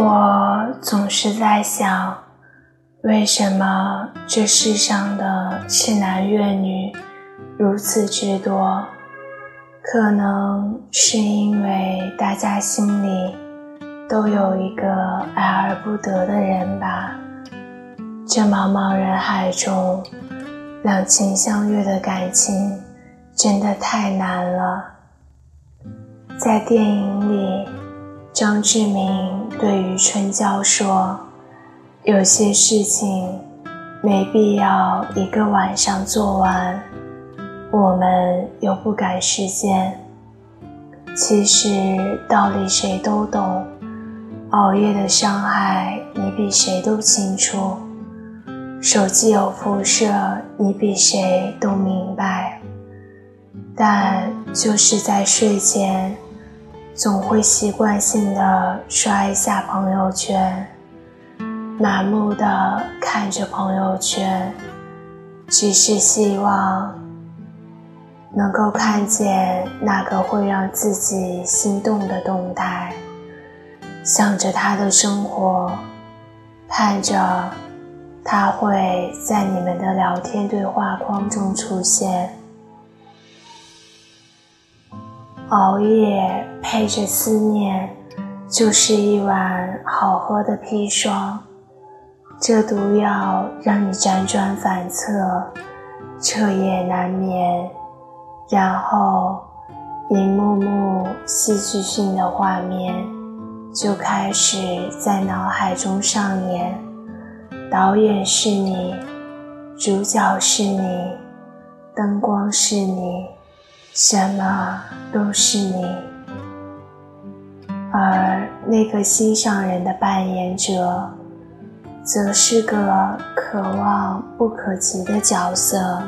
我总是在想，为什么这世上的痴男怨女如此之多？可能是因为大家心里都有一个爱而不得的人吧。这茫茫人海中，两情相悦的感情真的太难了。在电影里。张志明对于春娇说：“有些事情没必要一个晚上做完，我们又不赶时间。其实道理谁都懂，熬夜的伤害你比谁都清楚，手机有辐射你比谁都明白。但就是在睡前。”总会习惯性的刷一下朋友圈，麻木的看着朋友圈，只是希望能够看见那个会让自己心动的动态，想着他的生活，盼着他会在你们的聊天对话框中出现。熬夜配着思念，就是一碗好喝的砒霜。这毒药让你辗转反侧，彻夜难眠。然后，一幕幕戏剧性的画面就开始在脑海中上演。导演是你，主角是你，灯光是你。什么都是你，而那个心上人的扮演者，则是个可望不可及的角色。